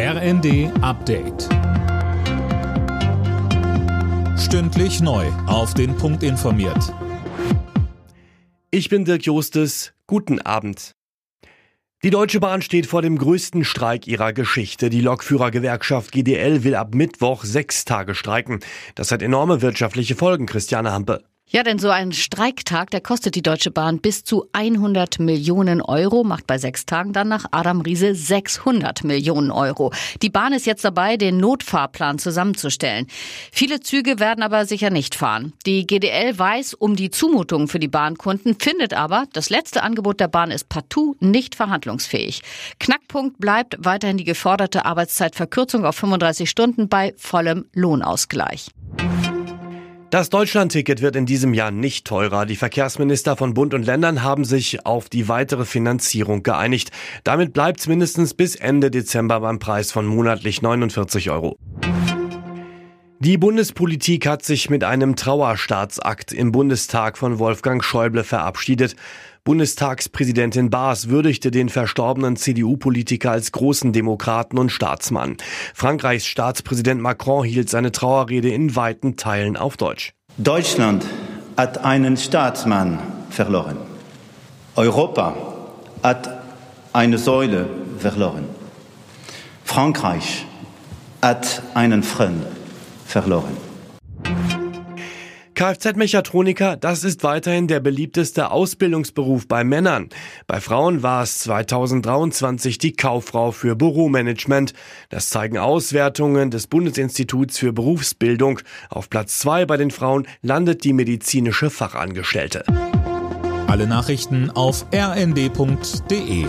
RND Update. Stündlich neu. Auf den Punkt informiert. Ich bin Dirk Jostes. Guten Abend. Die Deutsche Bahn steht vor dem größten Streik ihrer Geschichte. Die Lokführergewerkschaft GDL will ab Mittwoch sechs Tage streiken. Das hat enorme wirtschaftliche Folgen, Christiane Hampe. Ja, denn so ein Streiktag, der kostet die Deutsche Bahn bis zu 100 Millionen Euro, macht bei sechs Tagen dann nach Adam Riese 600 Millionen Euro. Die Bahn ist jetzt dabei, den Notfahrplan zusammenzustellen. Viele Züge werden aber sicher nicht fahren. Die GDL weiß um die Zumutungen für die Bahnkunden, findet aber, das letzte Angebot der Bahn ist partout nicht verhandlungsfähig. Knackpunkt bleibt weiterhin die geforderte Arbeitszeitverkürzung auf 35 Stunden bei vollem Lohnausgleich. Das Deutschlandticket wird in diesem Jahr nicht teurer. Die Verkehrsminister von Bund und Ländern haben sich auf die weitere Finanzierung geeinigt. Damit bleibt es mindestens bis Ende Dezember beim Preis von monatlich 49 Euro. Die Bundespolitik hat sich mit einem Trauerstaatsakt im Bundestag von Wolfgang Schäuble verabschiedet. Bundestagspräsidentin Baas würdigte den verstorbenen CDU-Politiker als großen Demokraten und Staatsmann. Frankreichs Staatspräsident Macron hielt seine Trauerrede in weiten Teilen auf Deutsch. Deutschland hat einen Staatsmann verloren. Europa hat eine Säule verloren. Frankreich hat einen Freund verloren. Kfz-Mechatroniker, das ist weiterhin der beliebteste Ausbildungsberuf bei Männern. Bei Frauen war es 2023 die Kauffrau für Büromanagement. Das zeigen Auswertungen des Bundesinstituts für Berufsbildung. Auf Platz zwei bei den Frauen landet die medizinische Fachangestellte. Alle Nachrichten auf rnd.de